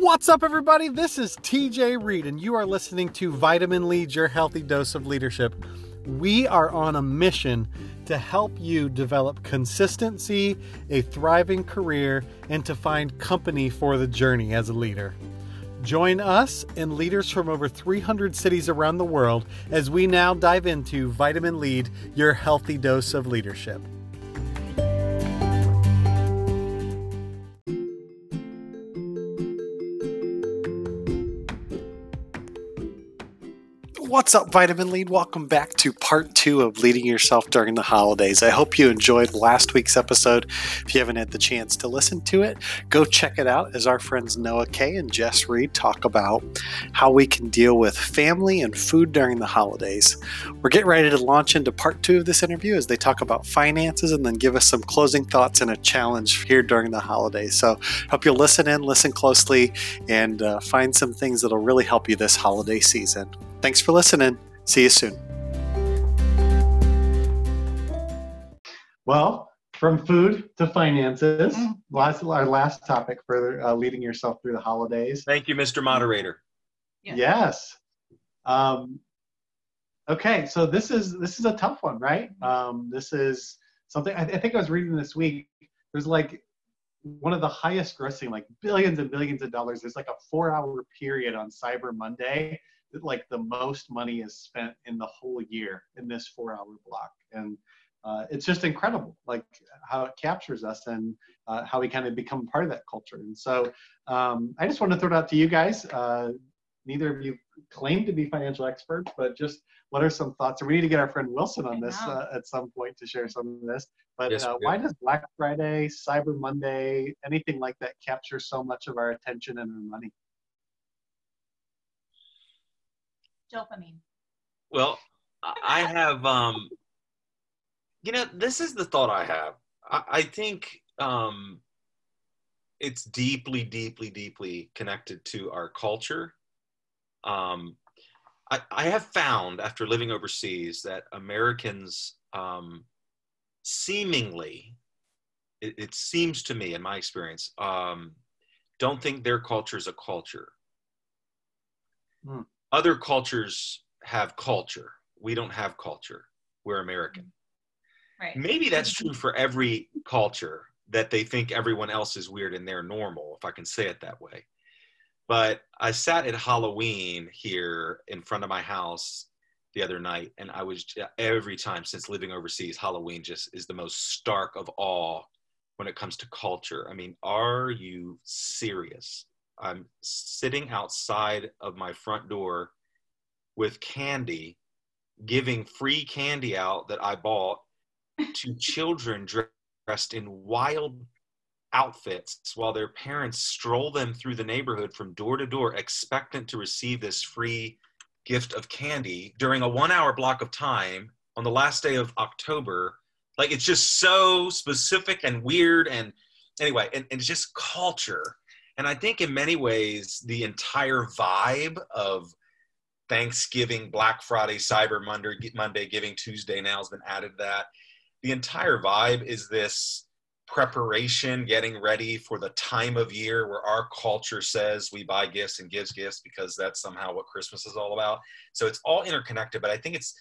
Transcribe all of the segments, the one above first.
What's up, everybody? This is TJ Reed, and you are listening to Vitamin Lead, your healthy dose of leadership. We are on a mission to help you develop consistency, a thriving career, and to find company for the journey as a leader. Join us and leaders from over 300 cities around the world as we now dive into Vitamin Lead, your healthy dose of leadership. What's up, Vitamin Lead? Welcome back to part two of Leading Yourself During the Holidays. I hope you enjoyed last week's episode. If you haven't had the chance to listen to it, go check it out as our friends Noah Kay and Jess Reed talk about how we can deal with family and food during the holidays. We're getting ready to launch into part two of this interview as they talk about finances and then give us some closing thoughts and a challenge here during the holidays. So, hope you'll listen in, listen closely, and uh, find some things that'll really help you this holiday season. Thanks for listening. See you soon. Well, from food to finances, mm. last, our last topic for uh, leading yourself through the holidays. Thank you, Mr. Moderator. Yeah. Yes. Um, okay, so this is this is a tough one, right? Um, this is something I, I think I was reading this week. There's like one of the highest grossing, like billions and billions of dollars. There's like a four hour period on Cyber Monday like the most money is spent in the whole year in this four hour block. And uh, it's just incredible like how it captures us and uh, how we kind of become part of that culture. And so um, i just want to throw it out to you guys. Uh, neither of you claim to be financial experts but just what are some thoughts? And we need to get our friend wilson on this uh, at some point to share some of this. But yes, uh, why does black friday cyber monday anything like that capture so much of our attention and our money dopamine? Well, I have, um, you know, this is the thought I have. I, I think um, it's deeply, deeply, deeply connected to our culture. Um, I, I have found after living overseas that Americans um, seemingly, it, it, seems to me in my experience, um, don't think their culture is a culture. Hmm other cultures have culture. We don't have culture. We're American. Right. Maybe that's true for every culture that they think everyone else is weird and they're normal, if I can say it that way. But I sat at Halloween here in front of my house the other night, and I was every time since living overseas, Halloween just is the most stark of all when it comes to culture. I mean, are you serious? I'm sitting outside of my front door with candy, giving free candy out that I bought to children dressed in wild outfits while their parents stroll them through the neighborhood from door to door, expectant to receive this free gift of candy during a one hour block of time on the last day of October. Like it's just so specific and weird. And anyway, and, and it's just culture and I think in many ways, the entire vibe of Thanksgiving, Black Friday, Cyber Monday, Monday, Giving Tuesday now has been added to that. The entire vibe is this preparation, getting ready for the time of year where our culture says we buy gifts and gives gifts because that's somehow what Christmas is all about. So it's all interconnected, but I think it's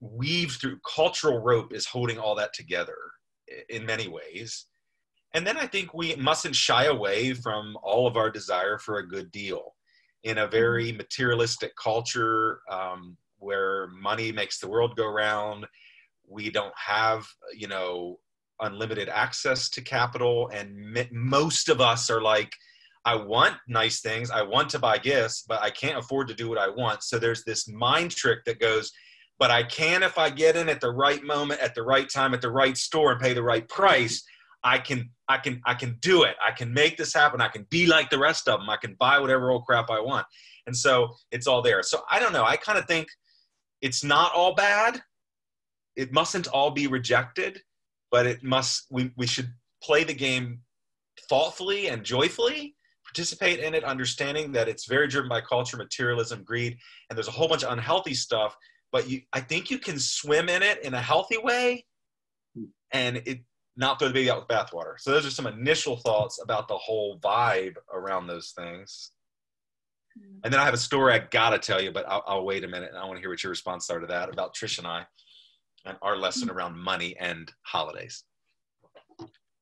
weaved through cultural rope is holding all that together in many ways. And then I think we mustn't shy away from all of our desire for a good deal. In a very mm-hmm. materialistic culture um, where money makes the world go round, we don't have, you know, unlimited access to capital. And m- most of us are like, I want nice things, I want to buy gifts, but I can't afford to do what I want. So there's this mind trick that goes, but I can if I get in at the right moment, at the right time, at the right store and pay the right price. I can I can I can do it. I can make this happen. I can be like the rest of them. I can buy whatever old crap I want. And so it's all there. So I don't know. I kind of think it's not all bad. It mustn't all be rejected, but it must we, we should play the game thoughtfully and joyfully participate in it understanding that it's very driven by culture materialism greed and there's a whole bunch of unhealthy stuff but you i think you can swim in it in a healthy way and it not throw the baby out with bathwater. So those are some initial thoughts about the whole vibe around those things. Mm. And then I have a story I gotta tell you, but I'll, I'll wait a minute and I want to hear what your response are to that about Trish and I and our lesson around money and holidays.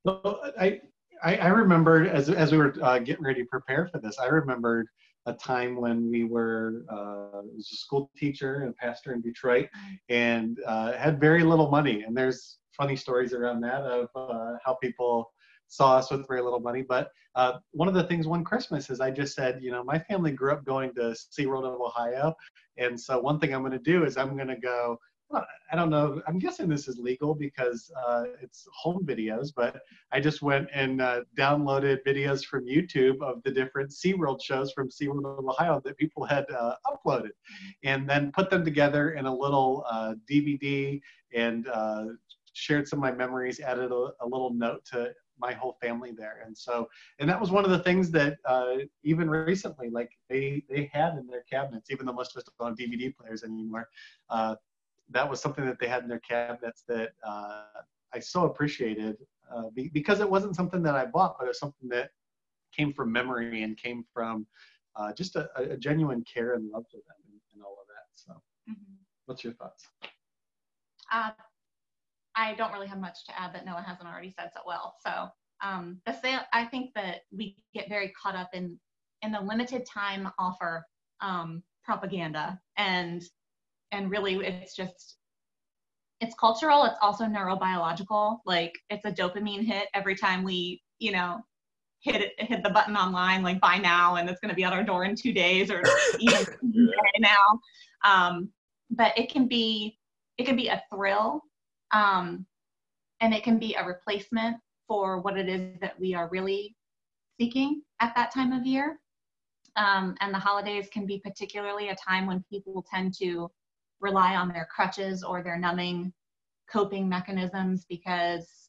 Well, I, I, I remembered as, as we were uh, getting ready to prepare for this, I remembered a time when we were uh, was a school teacher and pastor in Detroit and uh, had very little money. And there's funny stories around that of uh, how people saw us with very little money. But uh, one of the things one Christmas is I just said, you know, my family grew up going to SeaWorld of Ohio. And so one thing I'm going to do is I'm going to go I don't know. I'm guessing this is legal because uh, it's home videos, but I just went and uh, downloaded videos from YouTube of the different SeaWorld shows from SeaWorld of Ohio that people had uh, uploaded and then put them together in a little DVD uh, and uh, shared some of my memories, added a, a, little note to my whole family there. And so, and that was one of the things that uh, even recently, like they, they had in their cabinets, even though most of us don't have DVD players anymore, that was something that they had in their cabinets that uh, I so appreciated uh, be, because it wasn't something that I bought, but it was something that came from memory and came from uh, just a, a, genuine care and love for them and, and all of that. So, mm-hmm. what's your thoughts? Uh, I don't really have much to add that Noah hasn't already said so well. So, um, the sale, I think that we get very caught up in in the limited time offer um, propaganda and and really it's just it's cultural it's also neurobiological like it's a dopamine hit every time we you know hit it, hit the button online like buy now and it's going to be at our door in two days or even now um, but it can be it can be a thrill um, and it can be a replacement for what it is that we are really seeking at that time of year. Um, and the holidays can be particularly a time when people tend to rely on their crutches or their numbing coping mechanisms because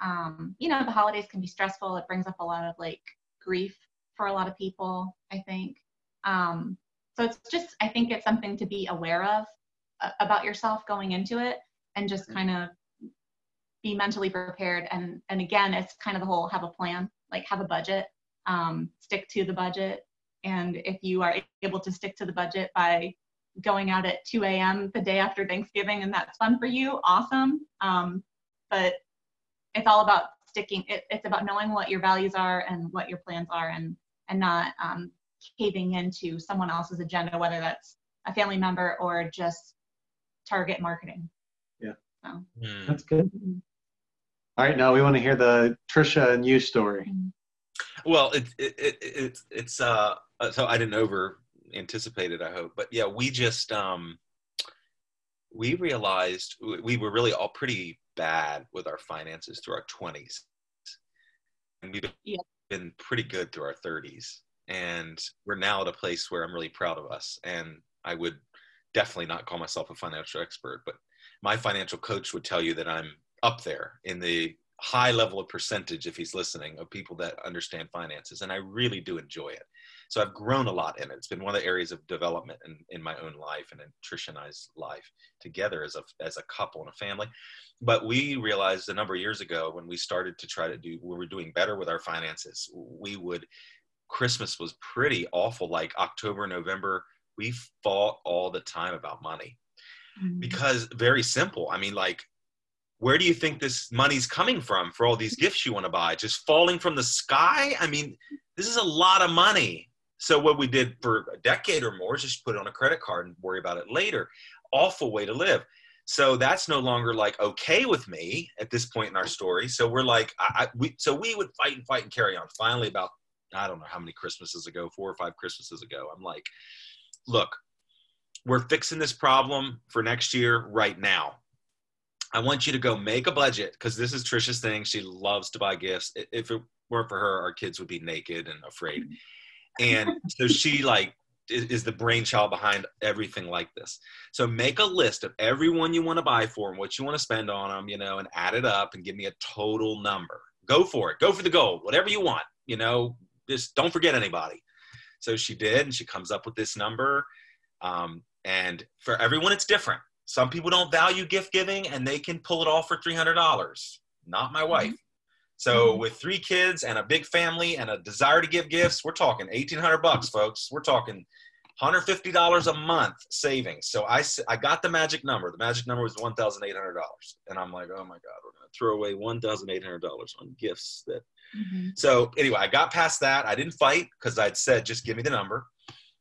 um, you know the holidays can be stressful. It brings up a lot of like grief for a lot of people i think. Um, so it's just i think it's something to be aware of uh, about yourself going into it and just kind of be mentally prepared and and again it's kind of the whole have a plan like have a budget um, stick to the budget and if you are able to stick to the budget by going out at 2 a.m. the day after Thanksgiving and that's fun for you, awesome. Um, but it's all about sticking, it, it's about knowing what your values are and what your plans are and, and not um, caving into someone else's agenda, whether that's a family member or just target marketing. Yeah. So. Mm. That's good. All right, now we want to hear the Trisha and you story. Mm-hmm. Well, it, it, it, it's it's uh so I didn't over anticipate it. I hope. But yeah, we just um, we realized we were really all pretty bad with our finances through our 20s, and we've yeah. been pretty good through our 30s. And we're now at a place where I'm really proud of us. And I would definitely not call myself a financial expert, but my financial coach would tell you that I'm up there in the high level of percentage, if he's listening, of people that understand finances. And I really do enjoy it. So I've grown a lot in it. It's been one of the areas of development in, in my own life and in Trish and I's life together as a, as a couple and a family. But we realized a number of years ago when we started to try to do, we were doing better with our finances. We would, Christmas was pretty awful. Like October, November, we fought all the time about money mm-hmm. because very simple. I mean, like, where do you think this money's coming from for all these gifts you want to buy? Just falling from the sky? I mean, this is a lot of money. So what we did for a decade or more is just put it on a credit card and worry about it later. Awful way to live. So that's no longer like okay with me at this point in our story. So we're like, I, I, we, so we would fight and fight and carry on. Finally, about I don't know how many Christmases ago, four or five Christmases ago, I'm like, look, we're fixing this problem for next year right now. I want you to go make a budget because this is Trisha's thing. She loves to buy gifts. If it weren't for her, our kids would be naked and afraid and so she like is, the brainchild behind everything like this so make a list of everyone you want to buy for and what you want to spend on them you know and add it up and give me a total number go for it go for the goal. whatever you want you know just don't forget anybody so she did and she comes up with this number um, and for everyone it's different some people don't value gift giving and they can pull it off for $300 not my wife So with three kids and a big family and a desire to give gifts, we're talking 1800 bucks, folks. We're talking $150 a month savings. So I, I got the magic number. The magic number was $1,800. And I'm like, oh my God, we're going to throw away $1,800 on gifts that. Mm-hmm. So anyway, I got past that. I didn't fight because I'd said, just give me the number.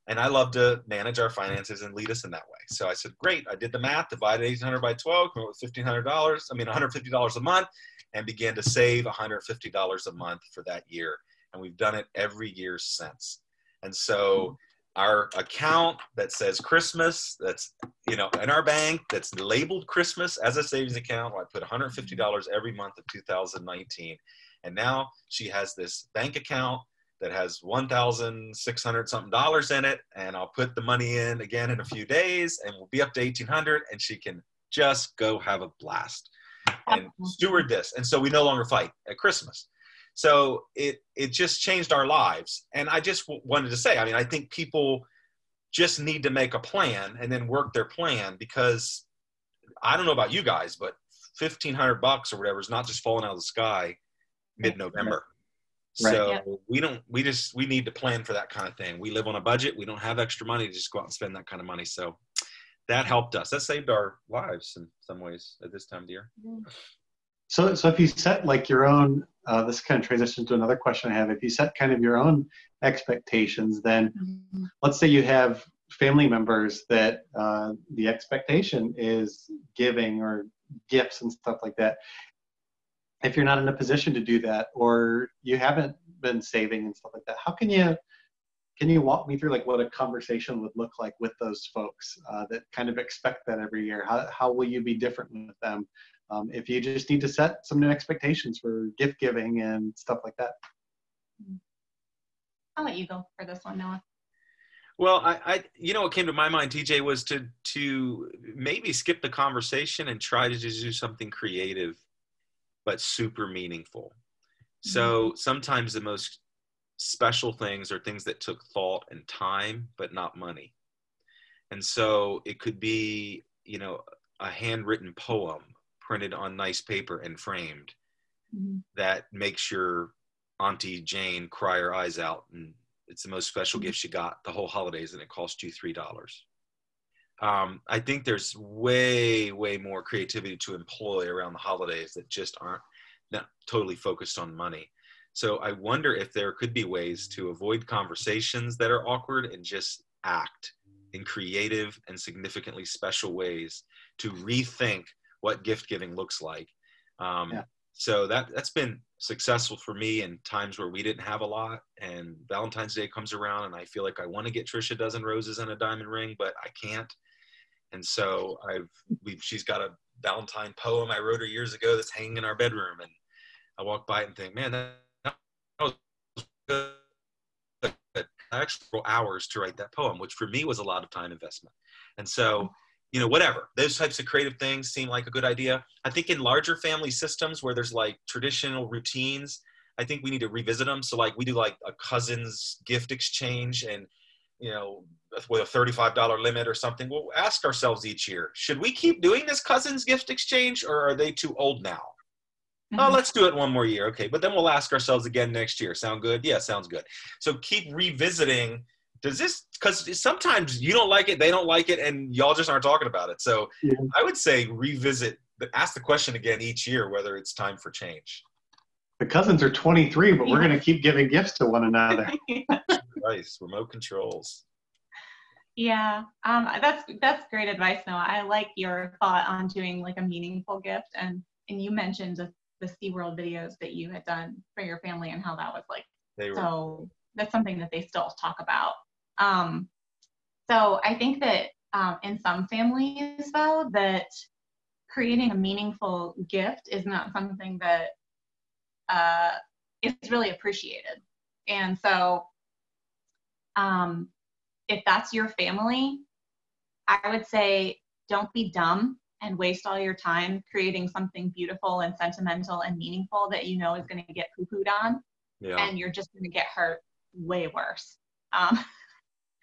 And I love to manage our finances and lead us in that way. So I said, great. I did the math, divided 1800 by 12, come up with $1,500. I mean, $150 a month and began to save $150 a month for that year. And we've done it every year since. And so our account that says Christmas, that's you know in our bank, that's labeled Christmas as a savings account. I put $150 every month of 2019, and now she has this bank account that has 1,600 something dollars in it, and I'll put the money in again in a few days, and we'll be up to 1,800, and she can just go have a blast and steward this. And so we no longer fight at Christmas. So it it just changed our lives. And I just w- wanted to say, I mean, I think people just need to make a plan and then work their plan because I don't know about you guys, but fifteen hundred bucks or whatever is not just falling out of the sky mid November. Right. So yeah. we don't we just we need to plan for that kind of thing. We live on a budget. We don't have extra money to just go out and spend that kind of money. So that helped us. That saved our lives in some ways at this time of the year. Mm-hmm. So, so if you set like your own, uh, this kind of transitions to another question I have. If you set kind of your own expectations, then mm-hmm. let's say you have family members that uh, the expectation is giving or gifts and stuff like that. If you're not in a position to do that, or you haven't been saving and stuff like that, how can you can you walk me through like what a conversation would look like with those folks uh, that kind of expect that every year? How how will you be different with them? um, if you just need to set some new expectations for gift giving and stuff like that. I'll let you go for this one, Noah. Well, I, I, you know, what came to my mind, TJ, was to to maybe skip the conversation and try to just do something creative, but super meaningful. Mm-hmm. So sometimes the most special things are things that took thought and time, but not money. And so it could be, you know, a handwritten poem printed on nice paper and framed mm-hmm. that makes your auntie Jane cry her eyes out. And it's the most special mm-hmm. gift she got the whole holidays, and it cost you three dollars. Um, I think there's way, way more creativity to employ around the holidays that just aren't not totally focused on money. So I wonder if there could be ways to avoid conversations that are awkward and just act in creative and significantly special ways to rethink what gift giving looks like. Um, yeah. So that that's been successful for me in times where we didn't have a lot, and Valentine's Day comes around, and I feel like I want to get Trisha a dozen roses and a diamond ring, but I can't. And so I've we've she's got a Valentine poem I wrote her years ago that's hanging in our bedroom, and I walk by it and think, man, that, that was good. Actual hours to write that poem, which for me was a lot of time investment. And so you know whatever those types of creative things seem like a good idea i think in larger family systems where there's like traditional routines i think we need to revisit them so like we do like a cousin's gift exchange and you know with a $35 limit or something we'll ask ourselves each year should we keep doing this cousin's gift exchange or are they too old now? Oh, mm-hmm. oh let's do it one more year. Okay but then we'll ask ourselves again next year. Sound good? Yeah sounds good. So keep revisiting. Does this because sometimes you don't like it they don't like it and y'all just aren't talking about it. So yeah. i would say revisit ask the question again each year whether it's time for change the cousins are 23 but we're going to keep giving gifts to one another. Nice remote controls. Yeah um, that's that's great advice noah. I like your thought on doing like a meaningful gift and and you mentioned the, the SeaWorld videos that you had done for your family and how that was like they were, so that's something that they still talk about. Um, so I think that um, in some families, though, that creating a meaningful gift is not something that uh, is really appreciated. And so, um, if that's your family, I would say don't be dumb and waste all your time creating something beautiful and sentimental and meaningful that you know is going to get poo pooed on. Yeah. And you're just going to get hurt way worse. Um,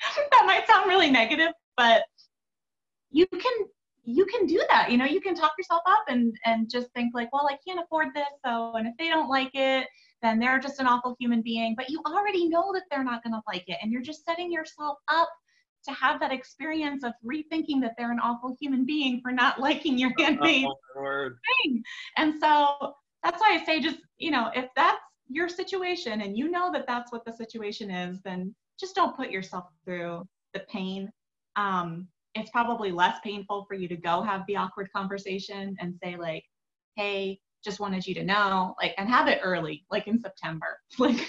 that might sound really negative, but you can you can do that. You know, you can talk yourself up and and just think like, well, I can't afford this, so and if they don't like it, then they're just an awful human being. But you already know that they're not going to like it, and you're just setting yourself up to have that experience of rethinking that they're an awful human being for not liking your handmade oh, thing. And so that's why I say just, you know, if that's your situation and you know that that's what the situation is, then just don't put yourself through the pain. Um, it's probably less painful for you to go have the awkward conversation and say like, hey, just wanted you to know, like, and have it early, like in September. Like,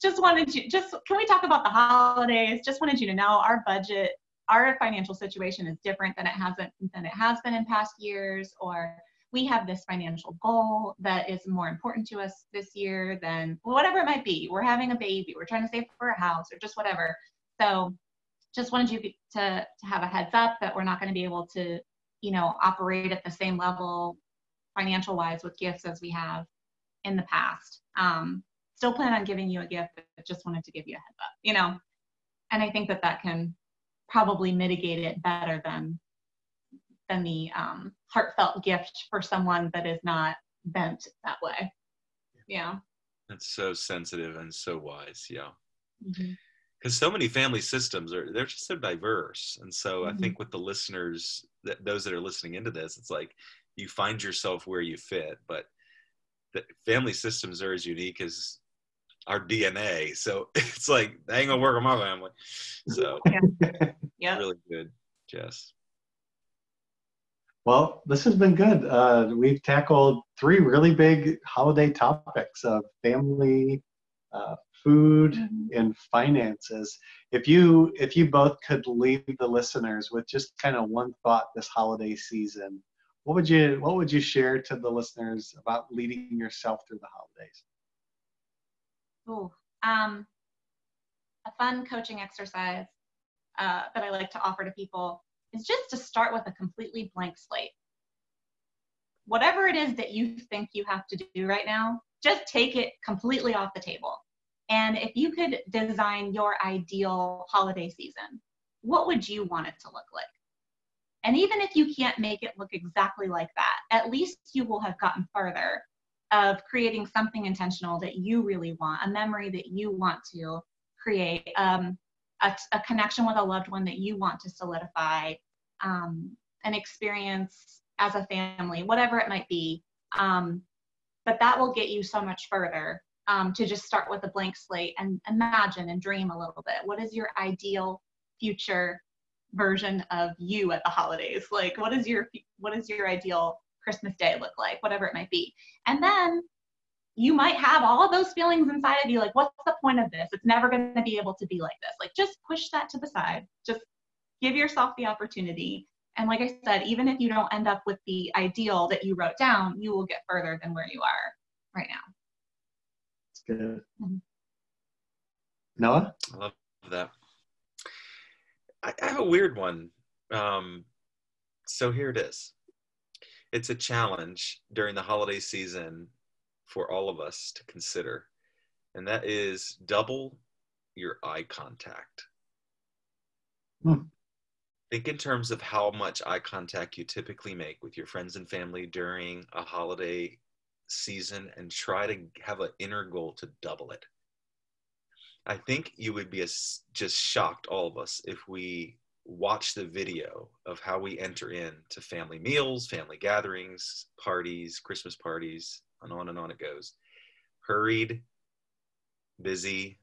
just wanted you, just can we talk about the holidays? Just wanted you to know our budget, our financial situation is different than it hasn't than it has been in past years, or we have this financial goal that is more important to us this year than whatever it might be. We're having a baby, we're trying to save for a house, or just whatever. So just wanted you to to have a heads up that we're not going to be able to, you know, operate at the same level financial wise with gifts as we have in the past. Um, still plan on giving you a gift, but just wanted to give you a heads up, you know? And I think that that can probably mitigate it better than than the um, heartfelt gift for someone that is not bent that way. Yeah. That's so sensitive and so wise. Yeah. Because so many family systems are they're just so diverse, and so mm-hmm. I think with the listeners, that those that are listening into this, it's like you find yourself where you fit, but the family systems are as unique as our DNA. So it's like that ain't gonna work on my family. So yeah, yeah. really good, Jess. Well, this has been good. Uh, we've tackled three really big holiday topics of family, uh, food, mm-hmm. and finances. If you if you both could leave the listeners with just kind of one thought this holiday season, what would you what would you share to the listeners about leading yourself through the holidays? Ooh, um, a fun coaching exercise uh, that I like to offer to people is just to start with a completely blank slate. Whatever it is that you think you have to do right now, just take it completely off the table. And if you could design your ideal holiday season, what would you want it to look like? And even if you can't make it look exactly like that, at least you will have gotten further of creating something intentional that you really want, a memory that you want to create, um, a, a, connection with a loved one that you want to solidify, um, an experience as a family, whatever it might be. Um, but that will get you so much further um, to just start with a blank slate and imagine and dream a little bit. What is your ideal future version of you at the holidays? Like, what is your what is your ideal Christmas Day look like, whatever it might be. And then you might have all of those feelings inside of you like, what's the point of this? It's never going to be able to be like this. Like, just push that to the side. Just give yourself the opportunity. And like I said, even if you don't end up with the ideal that you wrote down, you will get further than where you are right now. That's good. Mm-hmm. Noah? I love that. I, I have a weird one. Um, so here it is it's a challenge during the holiday season for all of us to consider, and that is double your eye contact. Hmm. Think in terms of how much eye contact you typically make with your friends and family during a holiday season and try to have an inner goal to double it. I think you would be a, just shocked, all of us, if we watch the video of how we enter into family meals, family gatherings, parties, Christmas parties, and on and on it goes. Hurried, busy,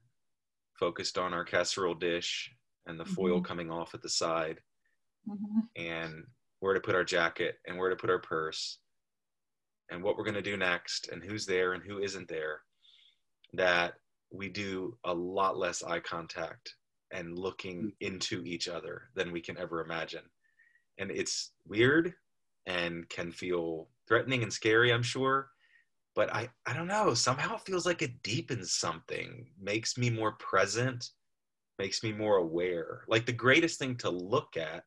focused on our casserole dish and the mm-hmm. foil coming off at the side, mm-hmm. and where to put our jacket and where to put our purse, and what we're going to do next, and who's there and who isn't there. That we do a lot less eye contact and looking mm. into each other than we can ever imagine. And it's weird and can feel threatening and scary, I'm sure. But I, I don't know, somehow it feels like it deepens something, makes me more present, makes me more aware. Like the greatest thing to look at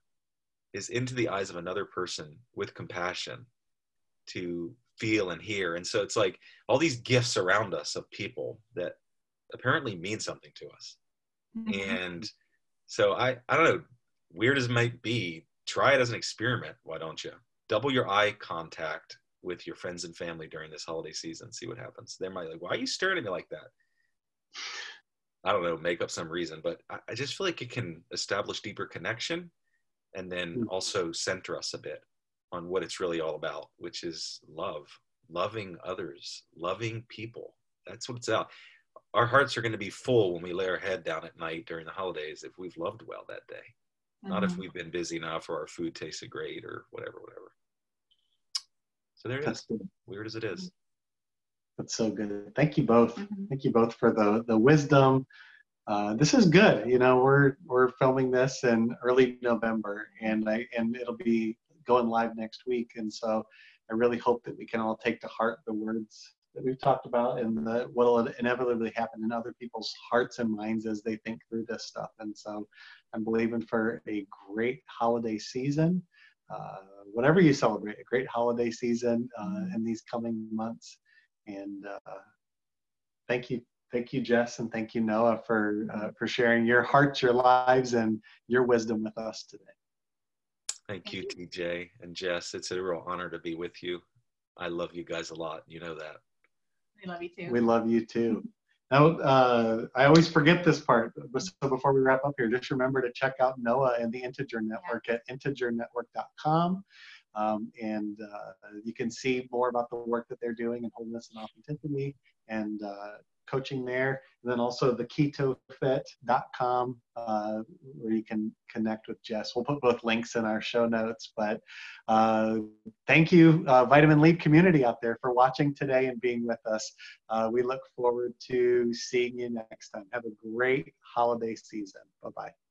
is into the eyes of another person with compassion to feel and hear. And so it's like all these gifts around us of people that apparently mean something to us. Mm-hmm. And so I, I don't know, weird as it might be, try it as an experiment. Why don't you? Double your eye contact with your friends and family during this holiday season. See what happens. They might like, why are you staring at me like that? I don't know, make up some reason, but I, I just feel like it can establish deeper connection and then mm-hmm. also center us a bit on what it's really all about, which is love, loving others, loving people. That's what it's about. Our hearts are going to be full when we lay our head down at night during the holidays if we've loved well that day, mm-hmm. not if mm-hmm. we've been busy enough or our food tasted great or whatever, whatever. So there it That's is. Good. Weird as it is. That's so good. Thank you both. Mm-hmm. Thank you both for the the wisdom. Uh, this is good. You know, we're we're filming this in early November, and I and it'll be going live next week. And so, I really hope that we can all take to heart the words that we've talked about and the, what will inevitably happen in other people's hearts and minds as they think through this stuff. And so, I'm believing for a great holiday season. Uh, whatever you celebrate, a great holiday season uh, mm-hmm. in these coming months. And uh, thank you, thank you, Jess, and thank you, Noah, for uh, for sharing your hearts, your lives, and your wisdom with us today. Thank you, TJ and Jess. It's a real honor to be with you. I love you guys a lot. You know that. We love you too. We love you too. Now, uh, I always forget this part. But so before we wrap up here, just remember to check out Noah and the Integer Network yeah. at integernetwork.com. Um, and uh, you can see more about the work that they're doing in wholeness and authenticity and uh, coaching there. And then also the ketofit.com uh, where you can connect with Jess. We'll put both links in our show notes. But uh, thank you, uh, Vitamin Lead community out there, for watching today and being with us. Uh, we look forward to seeing you next time. Have a great holiday season. Bye bye.